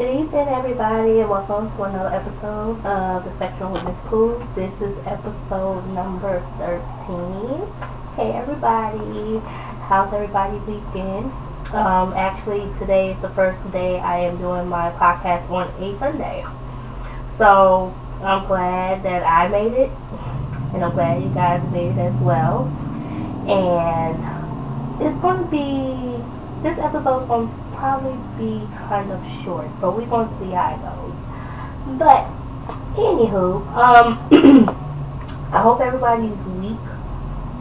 Good evening, everybody, and welcome to another episode of The Spectrum Miss Pooh. This is episode number 13. Hey, everybody. How's everybody weekend? Um, actually, today is the first day I am doing my podcast on a Sunday. So, I'm glad that I made it, and I'm glad you guys made it as well. And it's going to be, this episode's going to probably be kind of short, but we're going to see how it goes. But, anywho, um, I hope everybody's week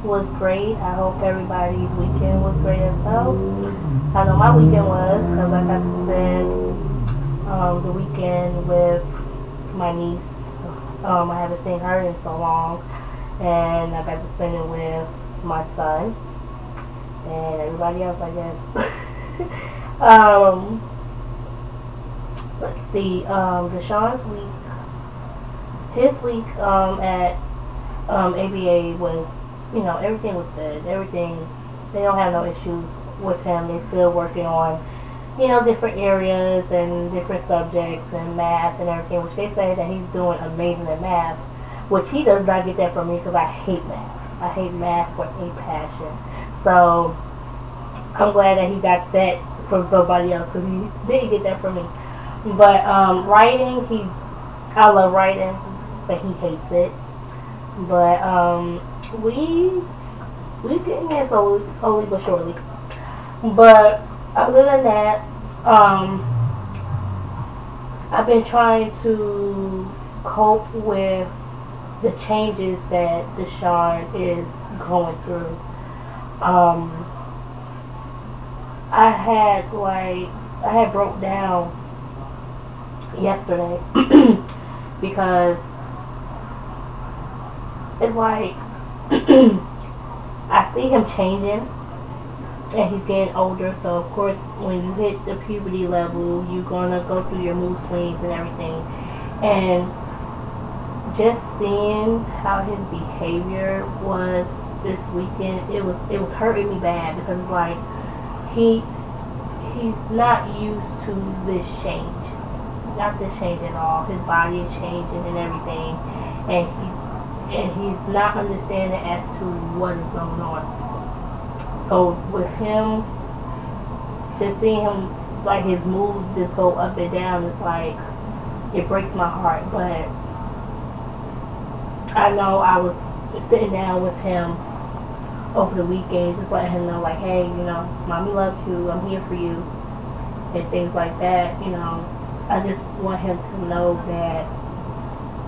was great. I hope everybody's weekend was great as well. I know my weekend was because I got to spend um, the weekend with my niece. Um, I haven't seen her in so long, and I got to spend it with my son and everybody else, I guess. Um, let's see. Um, Deshaun's week, his week um, at um, ABA was, you know, everything was good. Everything, they don't have no issues with him. They're still working on, you know, different areas and different subjects and math and everything, which they say that he's doing amazing at math, which he does not get that from me because I hate math. I hate math with a passion. So I'm glad that he got that from somebody else because he didn't get that from me. But um, writing, he, I love writing, but he hates it. But um, we we getting there slowly, slowly but surely. But other than that, um, I've been trying to cope with the changes that Deshaun is going through. Um, I had like I had broke down yesterday because it's like I see him changing and he's getting older. So of course when you hit the puberty level you're gonna go through your mood swings and everything. And just seeing how his behavior was this weekend it was it was hurting me bad because like he he's not used to this change. Not this change at all. His body is changing and everything. And he and he's not understanding as to what is going on. So with him just seeing him like his moves just go up and down, it's like it breaks my heart. But I know I was sitting down with him over the weekend, just letting him know, like, hey, you know, mommy loves you, I'm here for you, and things like that. You know, I just want him to know that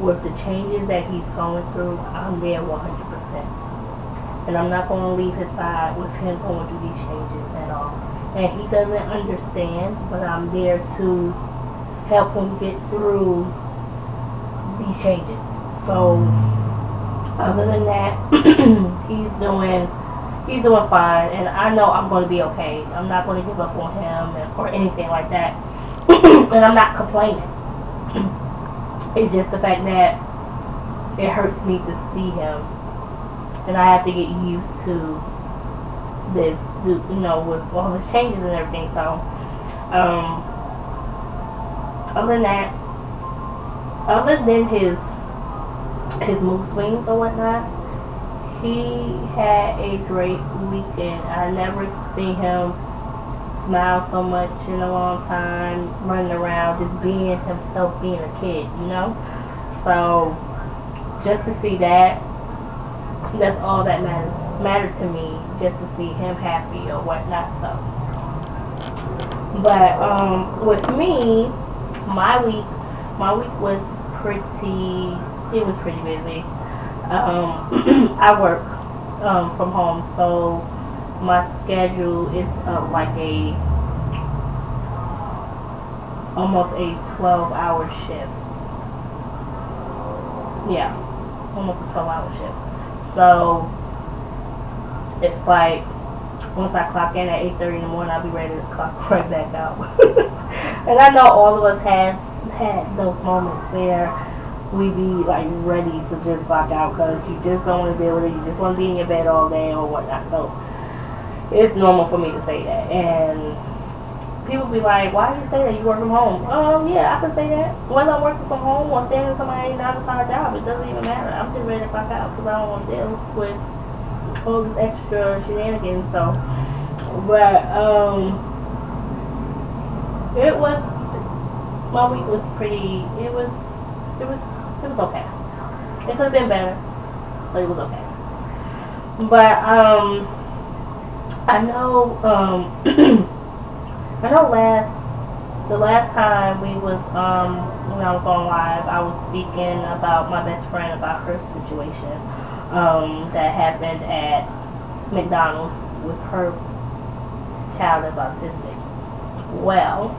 with the changes that he's going through, I'm there 100%. And I'm not going to leave his side with him going through these changes at all. And he doesn't understand, but I'm there to help him get through these changes. So other than that, he's doing he's doing fine, and I know I'm going to be okay. I'm not going to give up on him or anything like that, and I'm not complaining. it's just the fact that it hurts me to see him, and I have to get used to this, you know, with all the changes and everything. So, um, other than that, other than his his mood swings or whatnot. He had a great weekend. I never see him smile so much in a long time, running around, just being himself, being a kid, you know? So, just to see that, that's all that matters, mattered to me, just to see him happy or whatnot, so. But, um, with me, my week, my week was pretty it was pretty busy. Um, I work um, from home, so my schedule is uh, like a almost a 12 hour shift. Yeah, almost a 12 hour shift. So it's like once I clock in at 8.30 in the morning, I'll be ready to clock right back out. and I know all of us have had those moments where we be like ready to just block out because you just don't want to deal with it. You just want to be in your bed all day or whatnot. So it's normal for me to say that. And people be like, why do you say that you work from home? Um, yeah, I can say that. Whether I'm working from home or staying in somebody's 9 to 5 job, it doesn't even matter. I'm just ready to clock out because I don't want to deal with all this extra shenanigans. So, but, um, it was, my week was pretty, it was, it was, it was okay. It could have been better, but it was okay. But, um, I know, um, I know last the last time we was um when I was on live, I was speaking about my best friend about her situation um that happened at McDonald's with her child is autistic. Well,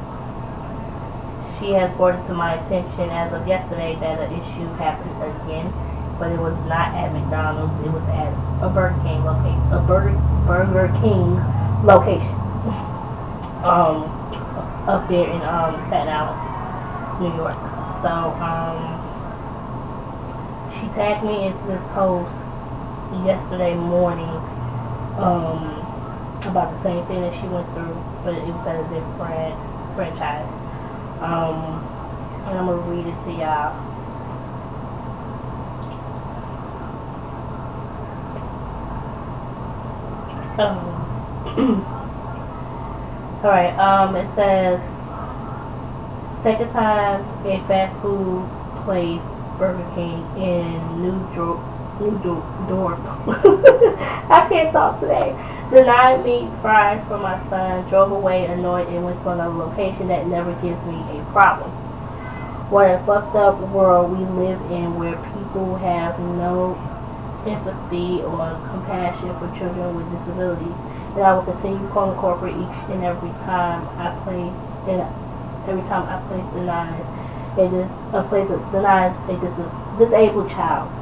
she has brought it to my attention as of yesterday that an issue happened again, but it was not at McDonald's. It was at a Burger King location. A Burger Burger King location um, up there in um, Staten Island, New York. So um, she tagged me into this post yesterday morning um, about the same thing that she went through, but it was at a different franchise. Um, and I'm gonna read it to y'all. Um, Alright, um, it says, second time a fast food place, Burger King, in New York, New York, I can't talk today. Denied me fries for my son, drove away annoyed, and went to another location that never gives me a problem. What a fucked up world we live in where people have no empathy or compassion for children with disabilities And I will continue calling corporate each and every time I play, and every time I place denied a, a place that denies a dis disabled child.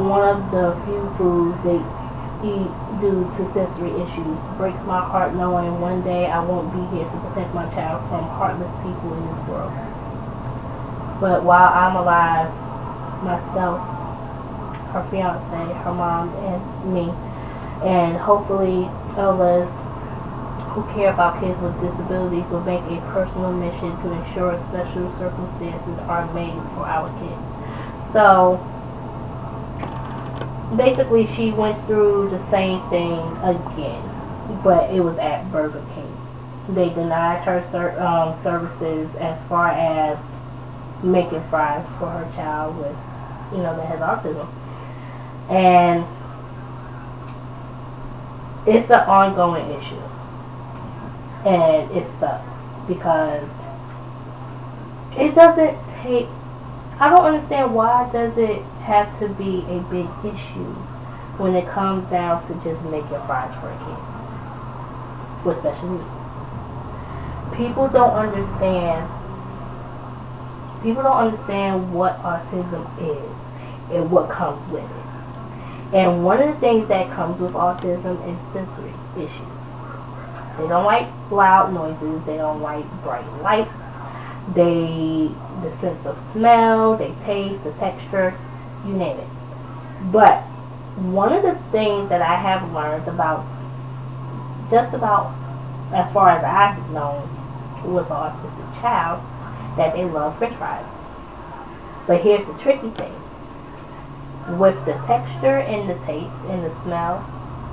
One of the few foods they due to sensory issues breaks my heart knowing one day I won't be here to protect my child from heartless people in this world. But while I'm alive, myself, her fiance, her mom, and me and hopefully others who care about kids with disabilities will make a personal mission to ensure special circumstances are made for our kids. So basically she went through the same thing again, but it was at Burger King. They denied her ser um, services as far as making fries for her child with, you know, that has autism. And it's an ongoing issue. And it sucks because it doesn't take I don't understand why does it have to be a big issue when it comes down to just making fries for a kid with special needs. People don't understand people don't understand what autism is and what comes with it. And one of the things that comes with autism is sensory issues. They don't like loud noises. They don't like bright lights. They, the sense of smell, they taste, the texture, you name it. But one of the things that I have learned about, just about as far as I've known with an autistic child, that they love french fries. But here's the tricky thing with the texture and the taste and the smell,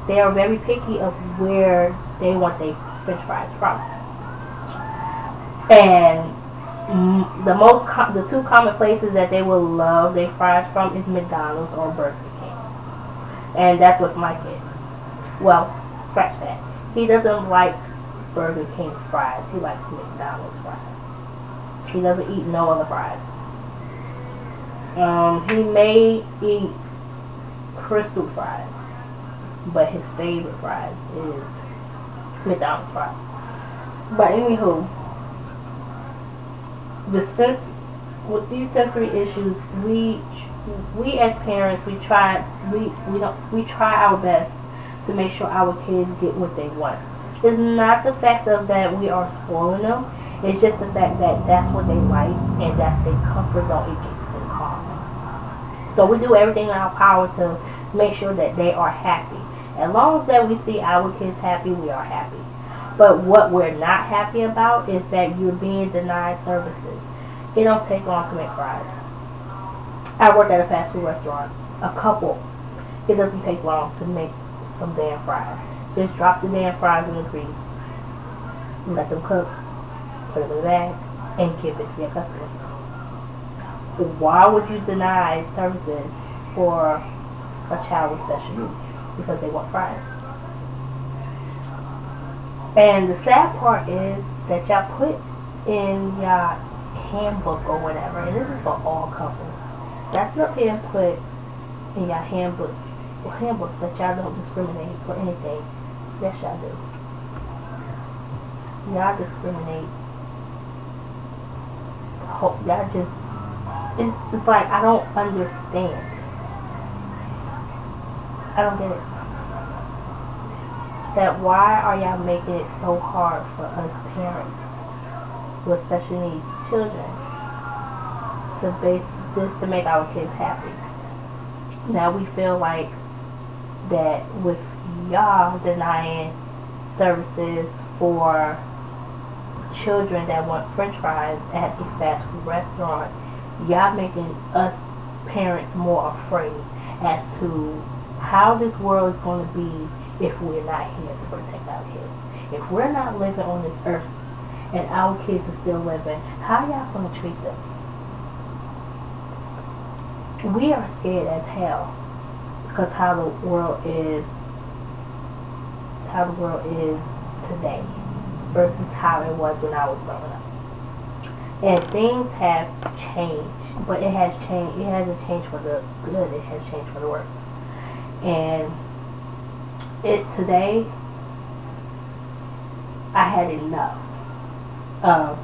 they are very picky of where they want their french fries from. And the most the two common places that they will love their fries from is McDonald's or Burger King. And that's with my kid. Well, scratch that. He doesn't like Burger King fries. He likes McDonald's fries. He doesn't eat no other fries. Um, he may eat Krystal fries, but his favorite fries is McDonald's fries. But anywho, the with these sensory issues, we we as parents we try we we don't we try our best to make sure our kids get what they want. It's not the fact of that we are spoiling them. It's just the fact that that's what they like and that's their comfort zone. It gets them calm. So we do everything in our power to make sure that they are happy. As long as that we see our kids happy, we are happy. But what we're not happy about is that you're being denied services. It don't take long to make fries. I work at a fast food restaurant. A couple. It doesn't take long to make some damn fries. Just drop the damn fries in the grease. Let them cook. Put them in the bag and give it to your customer. Why would you deny services for a child with special needs? Because they want fries. And the sad part is that y'all put in your handbook or whatever, and this is for all couples. That's up here put in your handbook handbooks that y'all don't discriminate for anything. Yes, y'all do. Y'all discriminate. Y'all just it's, it's like I don't understand. I don't get it. That why are y'all making it so hard for us parents with special needs children to base just to make our kids happy? Now we feel like that with y'all denying services for children that want french fries at a fast food restaurant, y'all making us parents more afraid as to how this world is going to be if we're not here to protect our kids. If we're not living on this earth and our kids are still living, how y'all to treat them? We are scared as hell because how the world is how the world is today versus how it was when I was growing up. And things have changed, but it has changed. It hasn't changed for the good. It has changed for the worse. And it today, I had enough of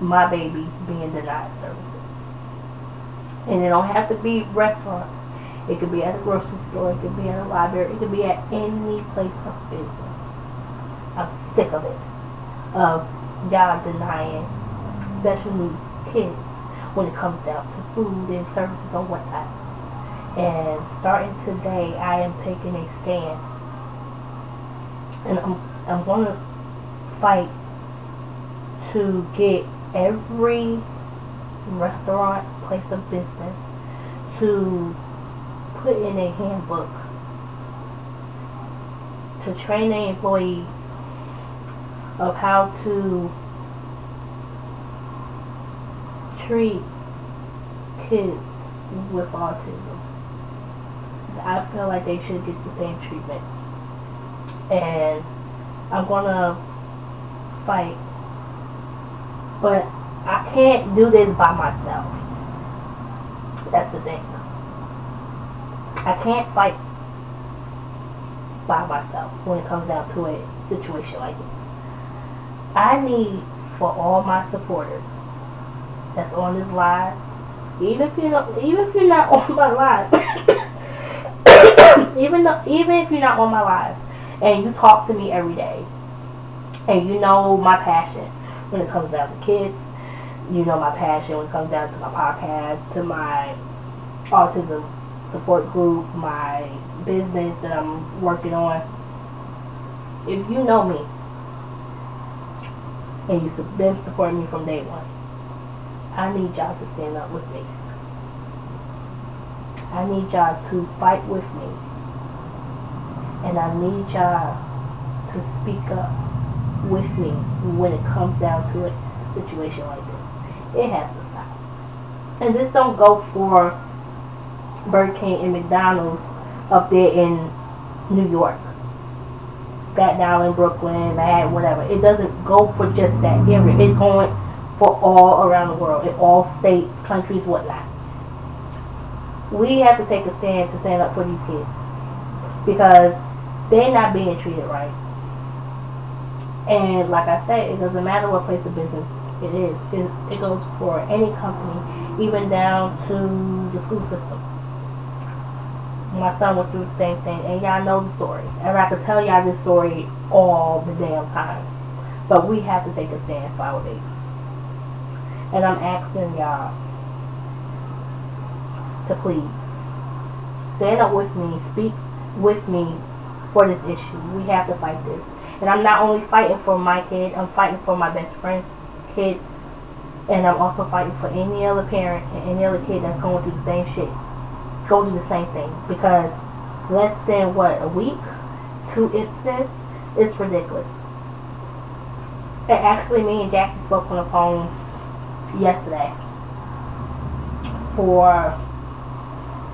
my babies being denied services. And it don't have to be restaurants. It could be at a grocery store. It could be at a library. It could be at any place of business. I'm sick of it. Of y'all denying special needs kids when it comes down to food and services or whatnot. And starting today, I am taking a stand. And I'm, I'm going to fight to get every restaurant, place of business to put in a handbook to train their employees of how to treat kids with autism. I feel like they should get the same treatment. And uh, I'm gonna fight. But I can't do this by myself. That's the thing. I can't fight by myself when it comes down to a situation like this. I need for all my supporters that's on this live, even if you know, even if you're not on my live, even though, even if you're not on my live, and you talk to me every day, and you know my passion when it comes down to kids, you know my passion when it comes down to my podcast, to my autism support group, my business that I'm working on. If you know me and you've been supporting me from day one, I need y'all to stand up with me. I need y'all to fight with me. And I need y'all to speak up with me when it comes down to a situation like this. It has to stop. And this don't go for Burger King and McDonald's up there in New York. Staten Island, Brooklyn, Mad, whatever. It doesn't go for just that area. It's going for all around the world, in all states, countries, whatnot. We have to take a stand to stand up for these kids because they're not being treated right. And like I said, it doesn't matter what place of business it is. It, it goes for any company, even down to the school system my son went through the same thing, and y'all know the story. And I could tell y'all this story all the damn time. But we have to take a stand for our babies. And I'm asking y'all to please stand up with me, speak with me for this issue. We have to fight this. And I'm not only fighting for my kid, I'm fighting for my best friend's kid. And I'm also fighting for any other parent and any other kid that's going through the same shit. Go through the same thing. Because less than, what, a week? Two incidents? It's ridiculous. And actually, me and Jackie spoke on the phone yesterday for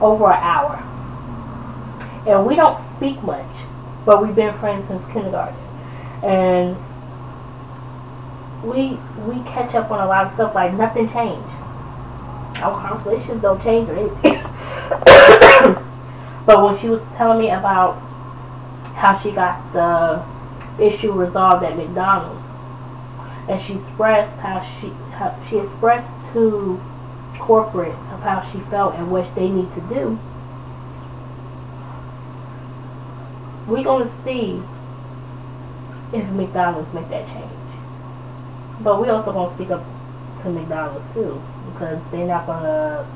over an hour. And we don't speak much, but we've been friends since kindergarten. And we we catch up on a lot of stuff like nothing changed. Our conversations don't change or anything. but when she was telling me about how she got the issue resolved at McDonald's, and she expressed how she how she expressed to corporate of how she felt and what they need to do. We're gonna see if McDonald's make that change. But we also gonna speak up to McDonald's too because they're not gonna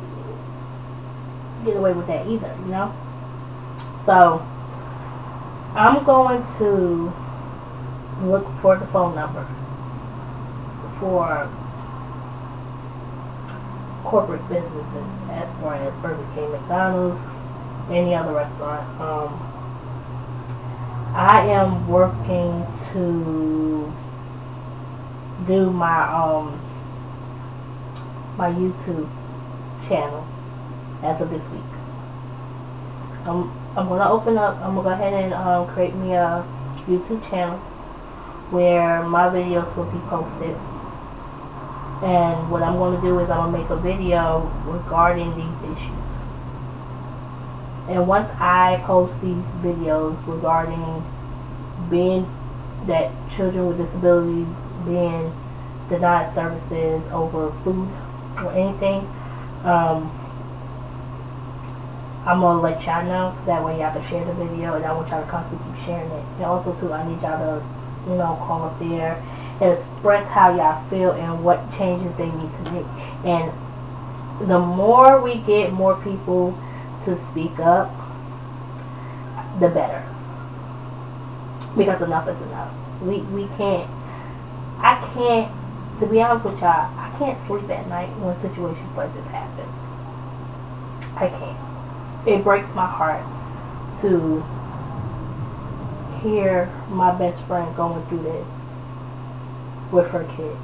get away with that either, you know. So I'm going to look for the phone number for corporate businesses as far as Burger King, McDonald's, any other restaurant. Um, I am working to do my um my YouTube channel as of this week. I'm I'm gonna open up. I'm gonna go ahead and um, create me a YouTube channel where my videos will be posted and what I'm to do is I'm to make a video regarding these issues. And once I post these videos regarding being that children with disabilities being denied services over food or anything, um, I'm gonna let y'all know so that way y'all can share the video and I want y'all to constantly keep sharing it. And also too, I need y'all to, you know, call up there and express how y'all feel and what changes they need to make. And the more we get more people to speak up, the better. Because enough is enough. We we can't I can't to be honest with y'all, I can't sleep at night when situations like this happen. I can't. It breaks my heart to hear my best friend going through this with her kid.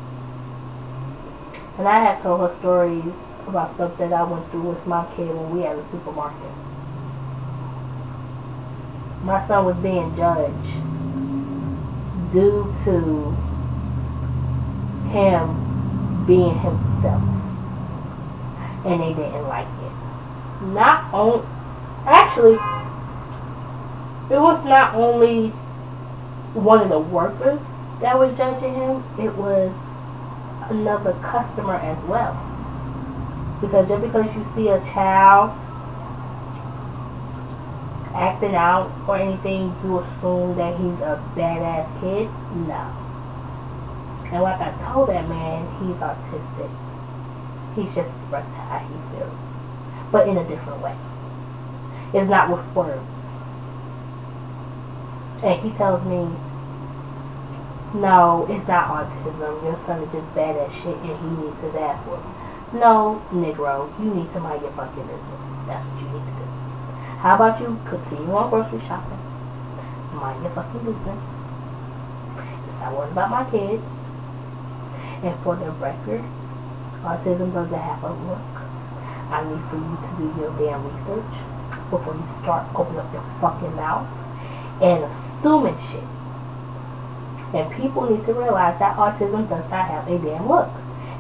And I have told her stories about stuff that I went through with my kid when we had a supermarket. My son was being judged due to him being himself. And they didn't like it. Not on actually it was not only one of the workers that was judging him, it was another customer as well. Because just because you see a child acting out or anything, you assume that he's a badass kid. No. And like I told that man, he's autistic. He's just expressing how he feels. But in a different way. It's not with words. And he tells me no, it's not autism. Your son is just bad at shit and he needs his ass whooped. No, Negro, you need to mind your fucking business. That's what you need to do. How about you continue on grocery shopping? Mind your fucking business. It's not worried about my kid. And for the record, autism doesn't have a look. I need for you to do your damn research before you start opening up your fucking mouth and assuming shit. And people need to realize that autism does not have a damn look.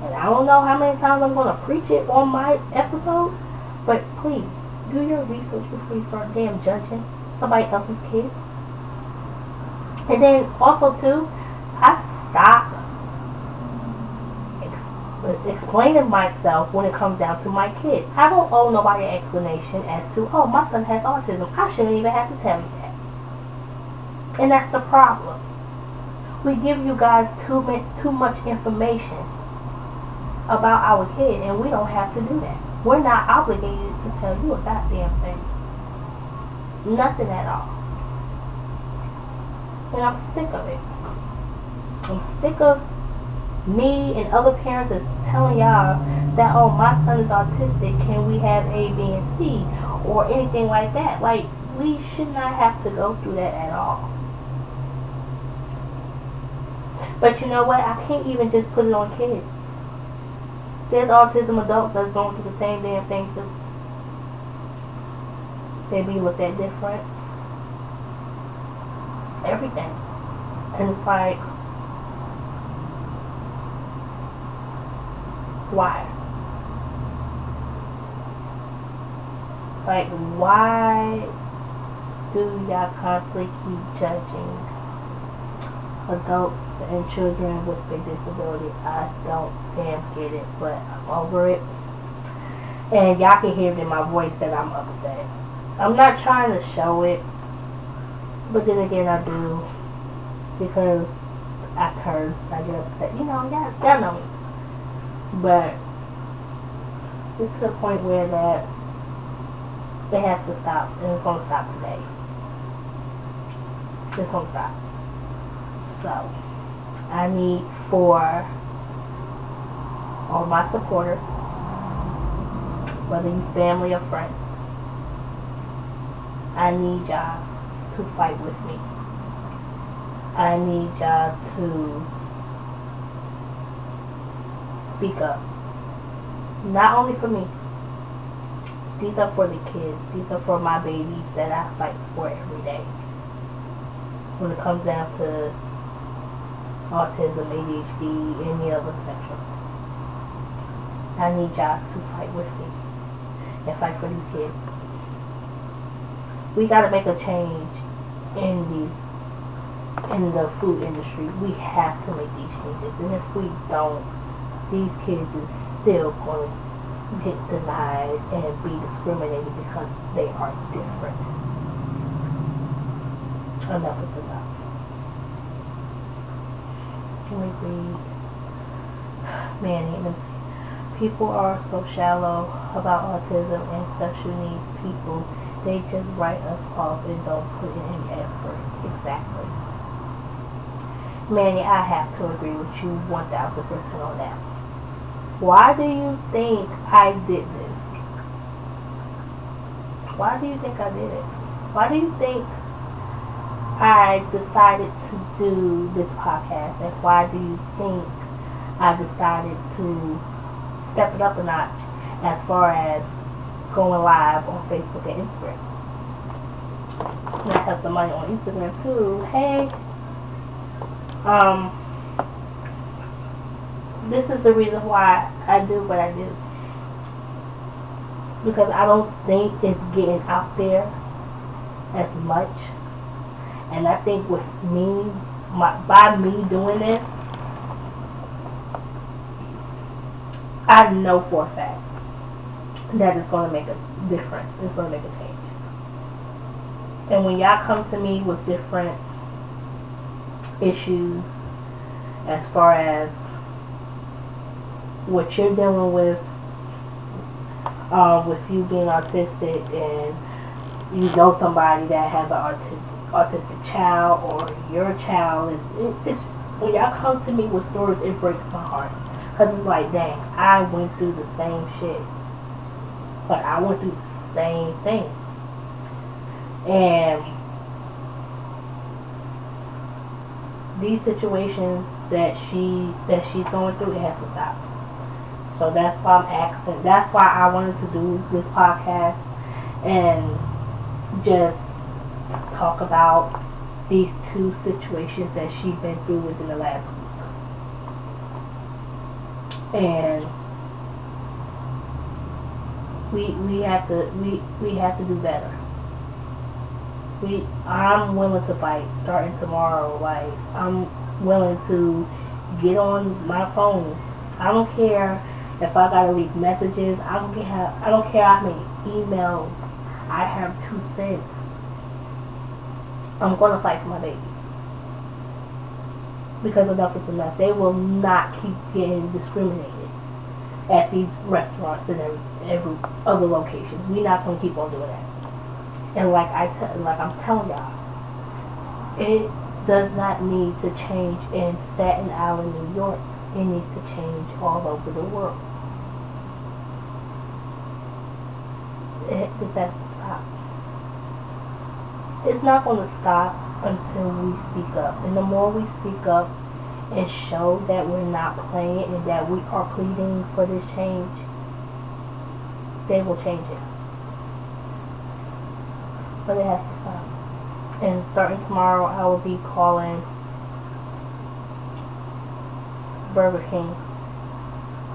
And I don't know how many times I'm going to preach it on my episodes, but please, do your research before you start damn judging somebody else's kid. And then also too, I stop ex- explaining myself when it comes down to my kid. I don't owe nobody an explanation as to, oh, my son has autism. I shouldn't even have to tell you that. And that's the problem we give you guys too too much information about our kid, and we don't have to do that. We're not obligated to tell you a goddamn thing. Nothing at all. And I'm sick of it. I'm sick of me and other parents is telling y'all that, oh, my son is autistic, can we have A, B, and C? Or anything like that. Like, we should not have to go through that at all. But you know what? I can't even just put it on kids. There's autism adults that's going through the same damn thing too. They be looked at different. Everything. And it's like, why? Like, why do y'all constantly keep judging adults and children with a disability? I don't damn get it, but I'm over it. And y'all can hear it in my voice that I'm upset. I'm not trying to show it, but then again, I do because I curse, I get upset. You know, y'all, y'all know me. But it's to the point where that it has to stop, and it's to stop today. It's to stop. So, I need for all my supporters, whether you family or friends, I need y'all to fight with me. I need y'all to speak up. Not only for me. These are for the kids. These are for my babies that I fight for every day. When it comes down to autism, ADHD, any other spectrum. I need y'all to fight with me and fight for these kids. We gotta make a change in these in the food industry. We have to make these changes. And if we don't, these kids is still going to get denied and be discriminated because they are different. Enough is enough. Can we read? Manny, people are so shallow about autism and special needs people. They just write us off and don't put in any effort. Exactly. Manny, I have to agree with you 1000% on that. Why do you think I did this? Why do you think I did it? Why do you think I decided to do this podcast? And why do you think I decided to step it up a notch as far as going live on Facebook and Instagram? And I have somebody on Instagram too. Hey, um, this is the reason why I do what I do. Because I don't think it's getting out there as much. And I think with me, my, by me doing this, I know for a fact that it's going to make a difference. It's going to make a change. And when y'all come to me with different issues as far as what you're dealing with um, with you being autistic and you know somebody that has an autistic, autistic child or your child is it, it's when y'all come to me with stories it breaks my heart. Because it's like dang I went through the same shit. But I went through the same thing. And these situations that she that she's going through it has to stop. So that's why I'm asking. That's why I wanted to do this podcast and just talk about these two situations that she's been through within the last week. And we we have to we we have to do better. We I'm willing to fight starting tomorrow. Like I'm willing to get on my phone. I don't care if I gotta leave messages, I don't care. I don't care how many emails I have to send. I'm gonna fight for my babies because enough is enough. They will not keep getting discriminated at these restaurants and every, every other locations. We're not gonna keep on doing that. And like I tell, like I'm telling y'all, it does not need to change in Staten Island, New York. It needs to change all over the world. It, this has to stop. It's not going to stop until we speak up. And the more we speak up and show that we're not playing and that we are pleading for this change, they will change it. But it has to stop. And starting tomorrow, I will be calling Burger King,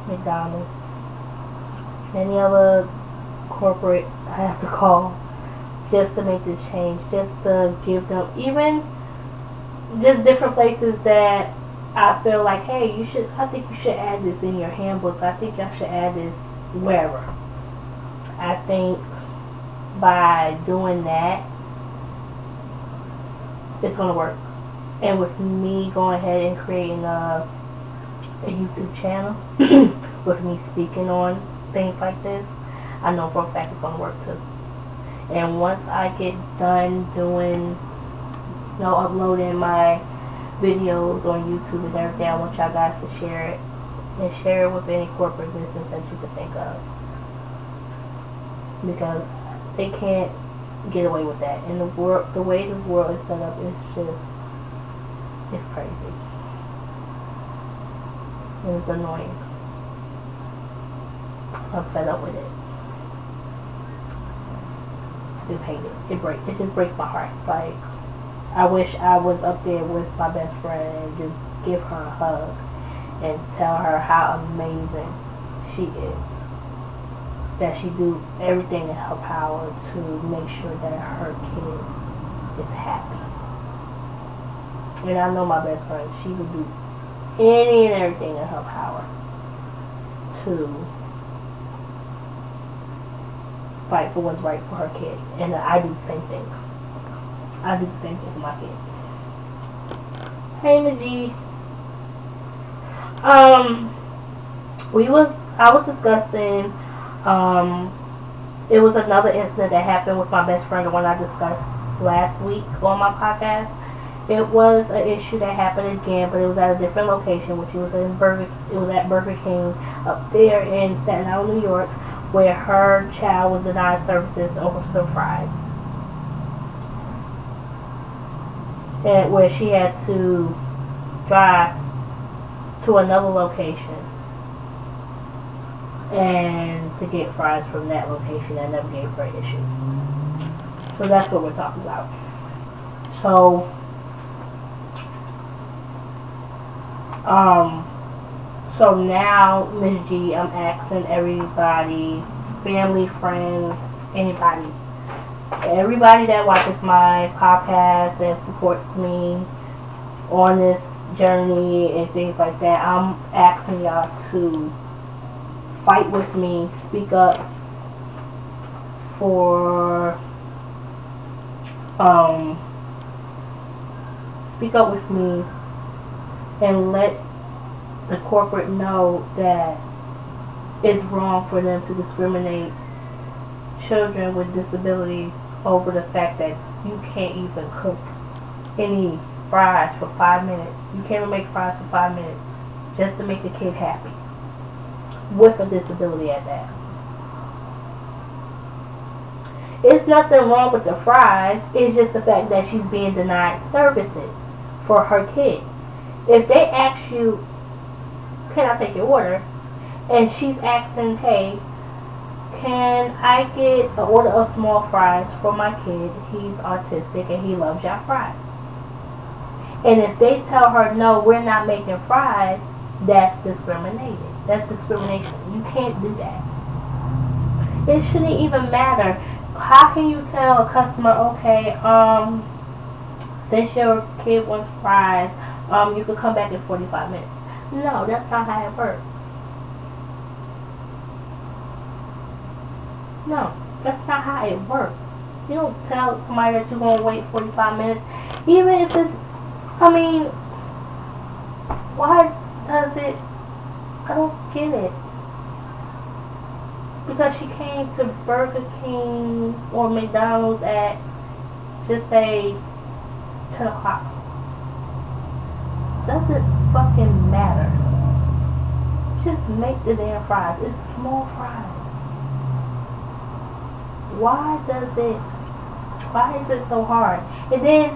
McDonald's, any other corporate I have to call just to make this change, just to give them even just different places that I feel like, hey, you should. I think you should add this in your handbook. I think I should add this wherever. I think by doing that, it's gonna work. And with me going ahead and creating a, a YouTube channel, with me speaking on things like this, I know for a fact it's gonna work too. And once I get done doing, you know, uploading my videos on YouTube and everything, I want y'all guys to share it and share it with any corporate business that you can think of because they can't get away with that. And the world, the way this world is set up, is just it's crazy. It's annoying. I'm fed up with it. Just hate it. It break. It just breaks my heart. Like I wish I was up there with my best friend and just give her a hug and tell her how amazing she is that she do everything in her power to make sure that her kid is happy. And I know my best friend, she would do any and everything in her power to fight for what's right for her kid. And I do the same thing. I do the same thing for my kids. Hey Najee. Um we was I was discussing um, it was another incident that happened with my best friend, the one I discussed last week on my podcast. It was an issue that happened again, but it was at a different location, which was in Burger. It was at Burger King up there in Staten Island, New York, where her child was denied services over some fries, and where she had to drive to another location and to get fries from that location and that never gave her an issue. So that's what we're talking about. So, um, so now, Miss G, I'm asking everybody, family, friends, anybody, everybody that watches my podcast and supports me on this journey and things like that, I'm asking y'all to fight with me, speak up for um speak up with me and let the corporate know that it's wrong for them to discriminate children with disabilities over the fact that you can't even cook any fries for five minutes. You can't even make fries for five minutes just to make the kid happy with a disability at that. It's nothing wrong with the fries. It's just the fact that she's being denied services for her kid. If they ask you, can I take your order? And she's asking, hey, can I get an order of small fries for my kid? He's autistic and he loves y'all fries. And if they tell her, no, we're not making fries, that's discriminating. That's discrimination. You can't do that. It shouldn't even matter. How can you tell a customer, okay, um, since your kid wants fries, um, you could come back in 45 minutes. No, that's not how it works. No, that's not how it works. You don't tell somebody that you're going to wait 45 minutes. Even if it's, I mean, why does it I don't get it. Because she came to Burger King or McDonald's at, just say, 10 o'clock. doesn't fucking matter. Just make the damn fries. It's small fries. Why does it, why is it so hard? And then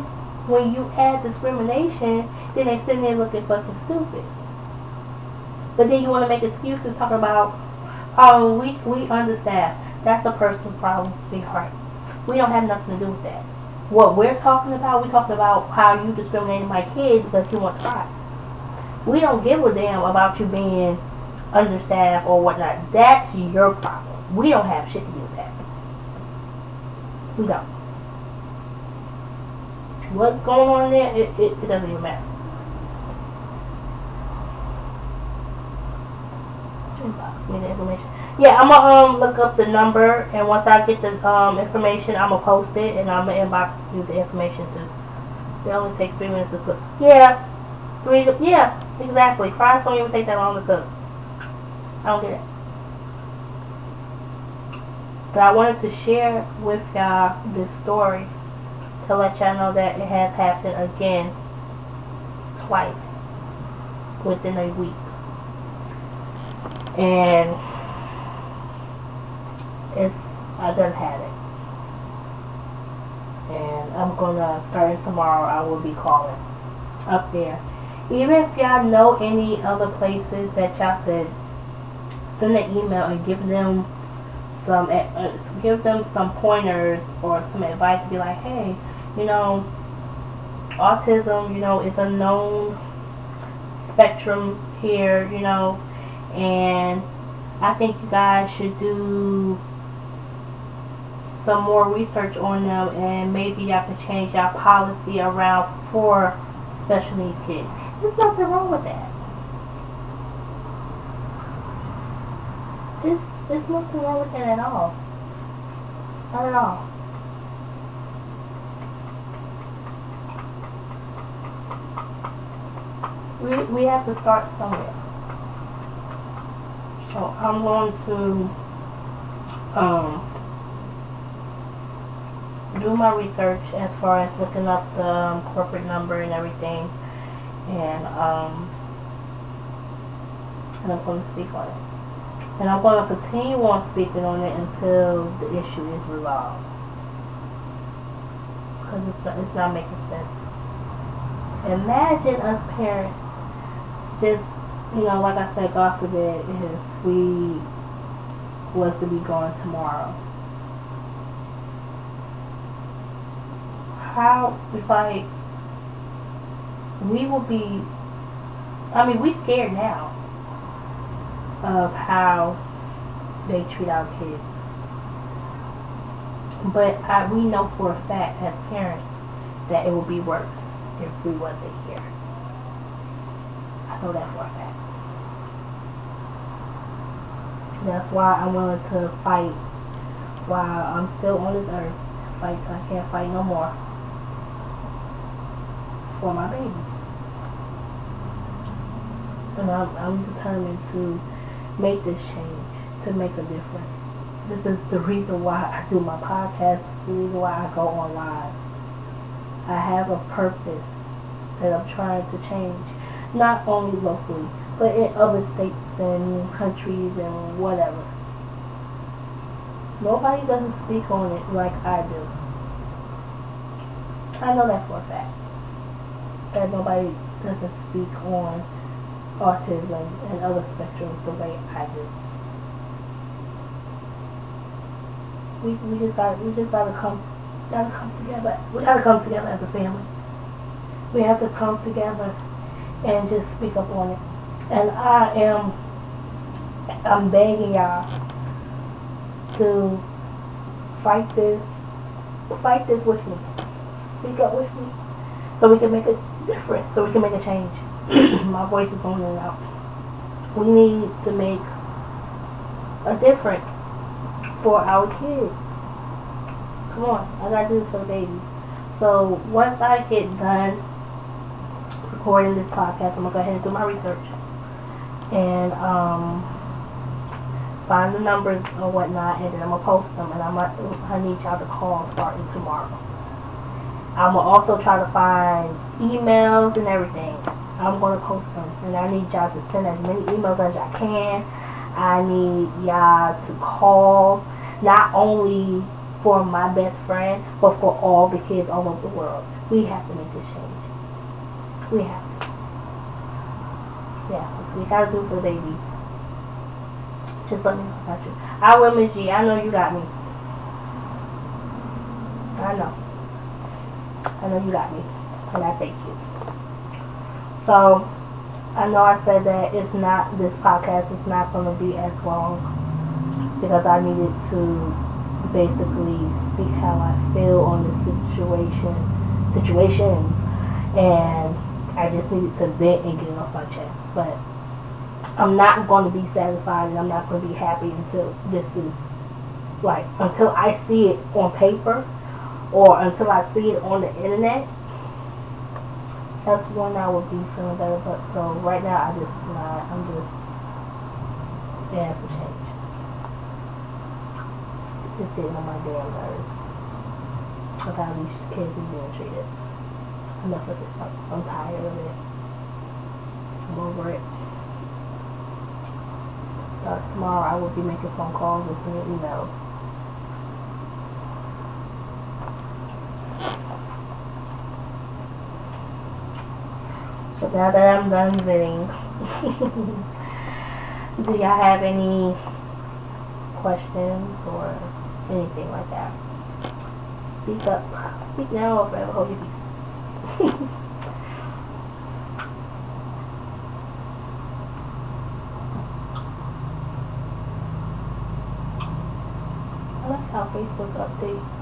when you add discrimination, then they sitting there looking fucking stupid. But then you want to make excuses talking about, oh, we, we understand. That's a personal problem, sweetheart. We don't have nothing to do with that. What we're talking about, we're talking about how you discriminated my kid because he wants fries. We don't give a damn about you being understaffed or whatnot. That's your problem. We don't have shit to do with that. We don't. What's going on there, it, it, it doesn't even matter. Inbox me the information. Yeah, I'm gonna um, look up the number, and once I get the um, information, I'm gonna post it, and I'm gonna inbox you the information too. It only takes three minutes to put. Yeah, three. Yeah, exactly. Fries don't even take that long to cook. I don't get it. But I wanted to share with y'all this story to let y'all know that it has happened again twice within a week. And it's I done had it. And I'm gonna starting tomorrow I will be calling up there. Even if y'all know any other places that y'all could send an email and give them some uh, give them some pointers or some advice to be like hey you know autism you know is a known spectrum here you know and I think you guys should do some more research on them and maybe y'all can change your policy around for special needs kids. There's nothing wrong with that. There's, there's nothing wrong with that at all. Not at all. We, we have to start somewhere. So I'm going to um, do my research as far as looking up the um, corporate number and everything and um, and I'm going to speak on it. And I'm going to continue on speaking on it until the issue is resolved. Because it's not, it's not making sense. Imagine us parents just you know like I said God forbid if we was to be gone tomorrow. How it's like we will be I mean we scared now of how they treat our kids. But I, we know for a fact as parents that it will be worse if we wasn't here. I know that for a fact. That's why I'm willing to fight while I'm still on this earth. Fight till I can't fight no more for my babies. And I'm, I'm determined to make this change, to make a difference. This is the reason why I do my podcast, the reason why I go online. I have a purpose that I'm trying to change, not only locally, but in other states and countries and whatever. Nobody doesn't speak on it like I do. I know that for a fact that nobody doesn't speak on autism and other spectrums the way I do. We, we just got we just gotta come gotta come together. We gotta come together as a family. We have to come together and just speak up on it. And I am I'm begging y'all to fight this fight this with me. Speak up with me so we can make a difference, so we can make a change. My voice is going out. We need to make a difference for our kids. Come on, I gotta do this for the babies. So once I get done recording this podcast, I'm gonna go ahead and do my research and um, find the numbers or whatnot, and then I'm gonna post them, and I'm gonna, I need y'all to call starting tomorrow. I'm gonna also try to find emails and everything. I'm going to post them. And I need y'all to send as many emails as y'all can. I need y'all to call, not only for my best friend, but for all the kids all over the world. We have to make this change. We have to. Yeah, we gotta do for the babies. Just let me know about you. I will, Miss G. I know you got me. I know. I know you got me. And I thank you. So, I know I said that it's not, this podcast is not going to be as long because I needed to basically speak how I feel on the situation, situations, and I just needed to vent and get it off my chest. But I'm not going to be satisfied and I'm not going to be happy until this is like until I see it on paper or until I see it on the internet that's when I would be feeling better. But so right now, I just not. I'm just. Has to change. It's, sitting on my damn nerves how these kids are being treated. Enough of it. I'm tired of it. I'm over it. So tomorrow I will be making phone calls and sending emails. So now that I'm done venting, do y'all have any questions or anything like that? Speak up. Speak now or forever hold your peace. I like how Facebook updates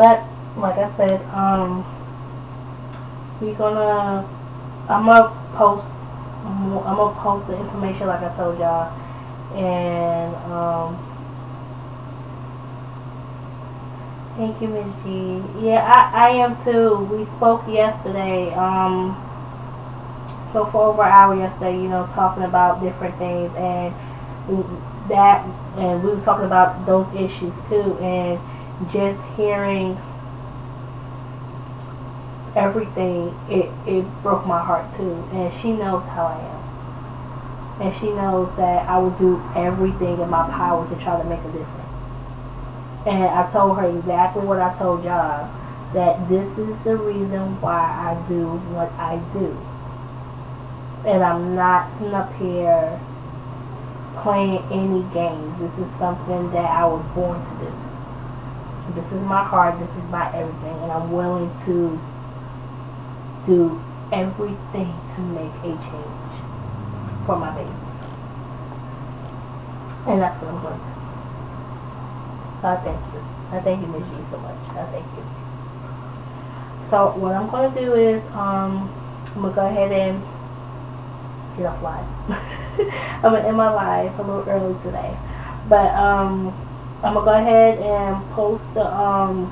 But like I said, um, we're gonna, I'm gonna post, I'm gonna post the information like I told y'all, and um, thank you, Miss G. Yeah, I, I am too. We spoke yesterday. Um, spoke for over an hour yesterday. You know, talking about different things and that, and we were talking about those issues too, and just hearing everything, it, it broke my heart too. And she knows how I am. And she knows that I will do everything in my power to try to make a difference. And I told her exactly what I told y'all. That this is the reason why I do what I do. And I'm not sitting up here playing any games. This is something that I was born to do. This is my heart. This is my everything. And I'm willing to do everything to make a change for my babies. And that's what I'm going to do. I thank you. I thank you, Ms. G, so much. I thank you. So what I'm going to do is, um, I'm going to go ahead and get off live. I'm going to end my live a little early today. But, um, I'm gonna go ahead and post the um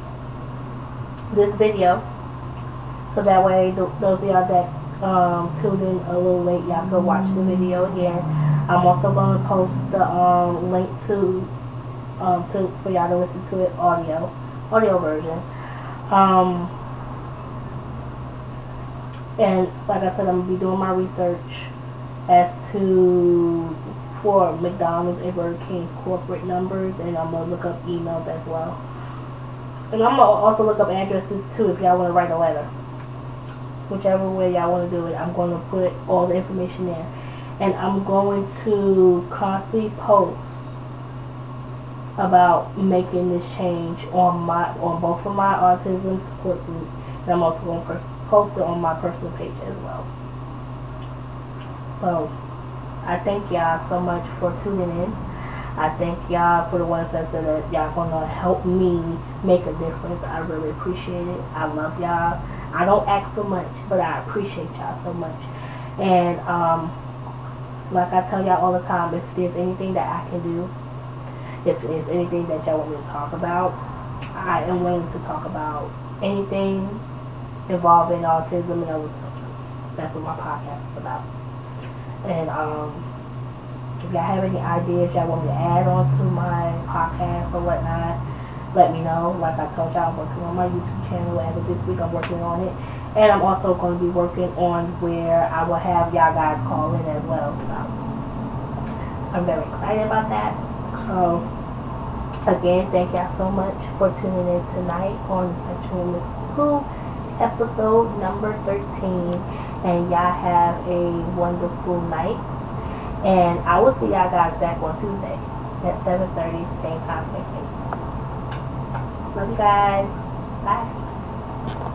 this video. So that way th those of y'all that um tuned in a little late y'all can watch the video again. I'm also gonna post the um link to um to for y'all to listen to it audio audio version. Um and like I said I'm gonna be doing my research as to for McDonald's and Burger King's corporate numbers, and I'm to look up emails as well. And I'm to also look up addresses too if y'all want to write a letter. Whichever way y'all want to do it, I'm to put all the information there. And I'm going to constantly post about making this change on my on both of my autism support group and I'm also going to post it on my personal page as well. So I thank y'all so much for tuning in. I thank y'all for the ones that said that y'all gonna help me make a difference. I really appreciate it. I love y'all. I don't ask for much, but I appreciate y'all so much. And um, like I tell y'all all the time, if there's anything that I can do, if there's anything that y'all want me to talk about, I am willing to talk about anything involving autism and other stuff. That's what my podcast is about and um, If y'all have any ideas y'all want me to add on to my podcast or whatnot, let me know. Like I told y'all, I'm working on my YouTube channel as of this week. I'm working on it. And I'm also going to be working on where I will have y'all guys call in as well. So I'm very excited about that. So again, thank y'all so much for tuning in tonight on Spectrum Miss Pooh, episode number 13. And y'all have a wonderful night. And I will see y'all guys back on Tuesday at 7.30, same time, same place. Love you guys. Bye.